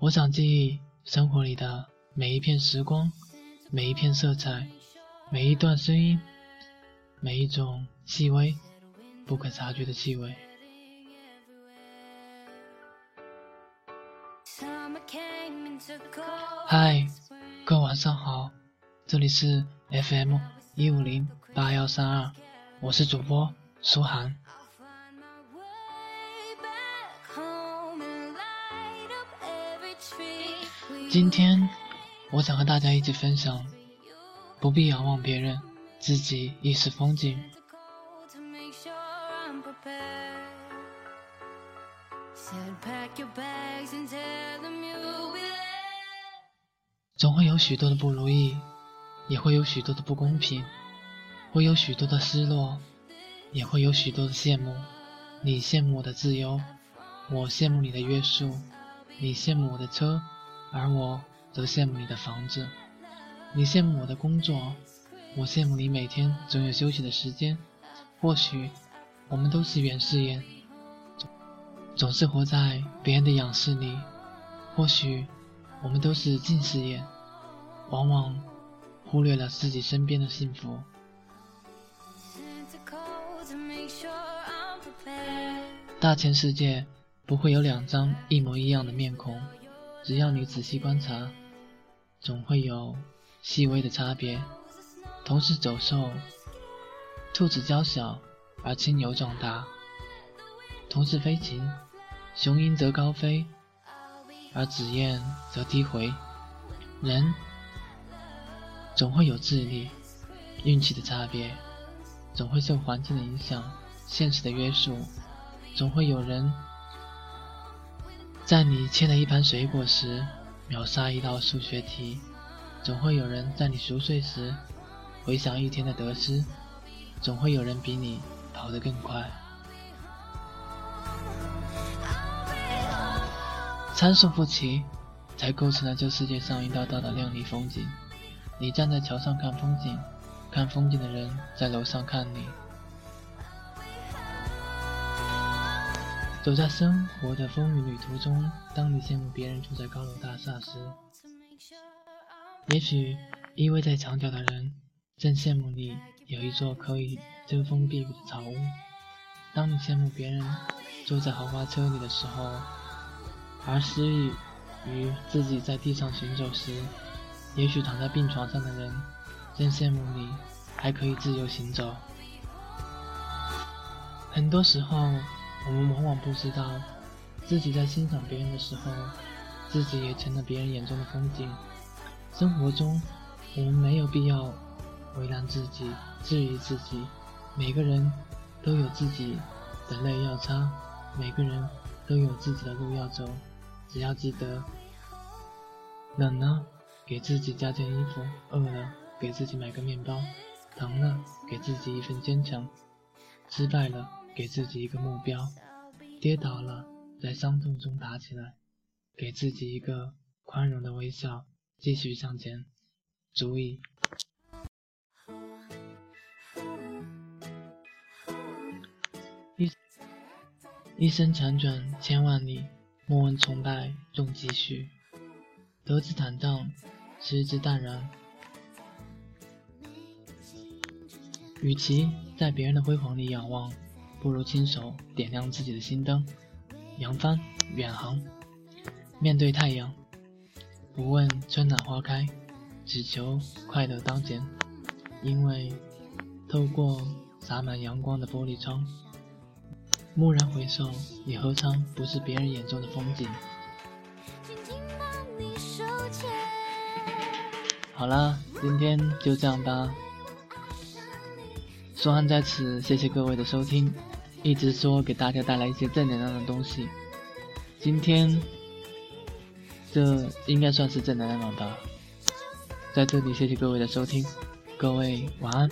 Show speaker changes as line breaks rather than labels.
我想记忆生活里的每一片时光，每一片色彩，每一段声音，每一种细微、不可察觉的气味。嗨，各位晚上好，这里是 FM 一五零八幺三二，我是主播苏涵。今天，我想和大家一起分享：不必仰望别人，自己亦是风景。总会有许多的不如意，也会有许多的不公平，会有许多的失落，也会有许多的羡慕。你羡慕我的自由，我羡慕你的约束。你羡慕我的车，而我则羡慕你的房子。你羡慕我的工作，我羡慕你每天总有休息的时间。或许，我们都是远视眼，总是活在别人的仰视里；或许，我们都是近视眼，往往忽略了自己身边的幸福。大千世界。不会有两张一模一样的面孔，只要你仔细观察，总会有细微的差别。同是走兽，兔子娇小而青牛壮大；同是飞禽，雄鹰则高飞，而紫燕则低回。人总会有智力、运气的差别，总会受环境的影响、现实的约束，总会有人。在你切了一盘水果时，秒杀一道数学题；总会有人在你熟睡时，回想一天的得失；总会有人比你跑得更快。参数不齐，才构成了这世界上一道道的亮丽风景。你站在桥上看风景，看风景的人在楼上看你。走在生活的风雨旅途中，当你羡慕别人住在高楼大厦时，也许依偎在墙角的人正羡慕你有一座可以遮风避雨的草屋。当你羡慕别人坐在豪华车里的时候，而失意于自己在地上行走时，也许躺在病床上的人正羡慕你还可以自由行走。很多时候。我们往往不知道，自己在欣赏别人的时候，自己也成了别人眼中的风景。生活中，我们没有必要为难自己、质疑自己。每个人都有自己的泪要擦，每个人都有自己的路要走。只要记得，冷了给自己加件衣服，饿了给自己买个面包，疼了给自己一份坚强，失败了。给自己一个目标，跌倒了，在伤痛中爬起来，给自己一个宽容的微笑，继续向前，足以。一一生辗转千万里，莫问成败重几许，得之坦荡，失之淡然。与其在别人的辉煌里仰望。不如亲手点亮自己的心灯，扬帆远航，面对太阳，不问春暖花开，只求快乐当前。因为透过洒满阳光的玻璃窗，蓦然回首，你何尝不是别人眼中的风景？好了，今天就这样吧。苏汉在此，谢谢各位的收听。一直说给大家带来一些正能量的东西，今天这应该算是正能量吧。在这里，谢谢各位的收听，各位晚安。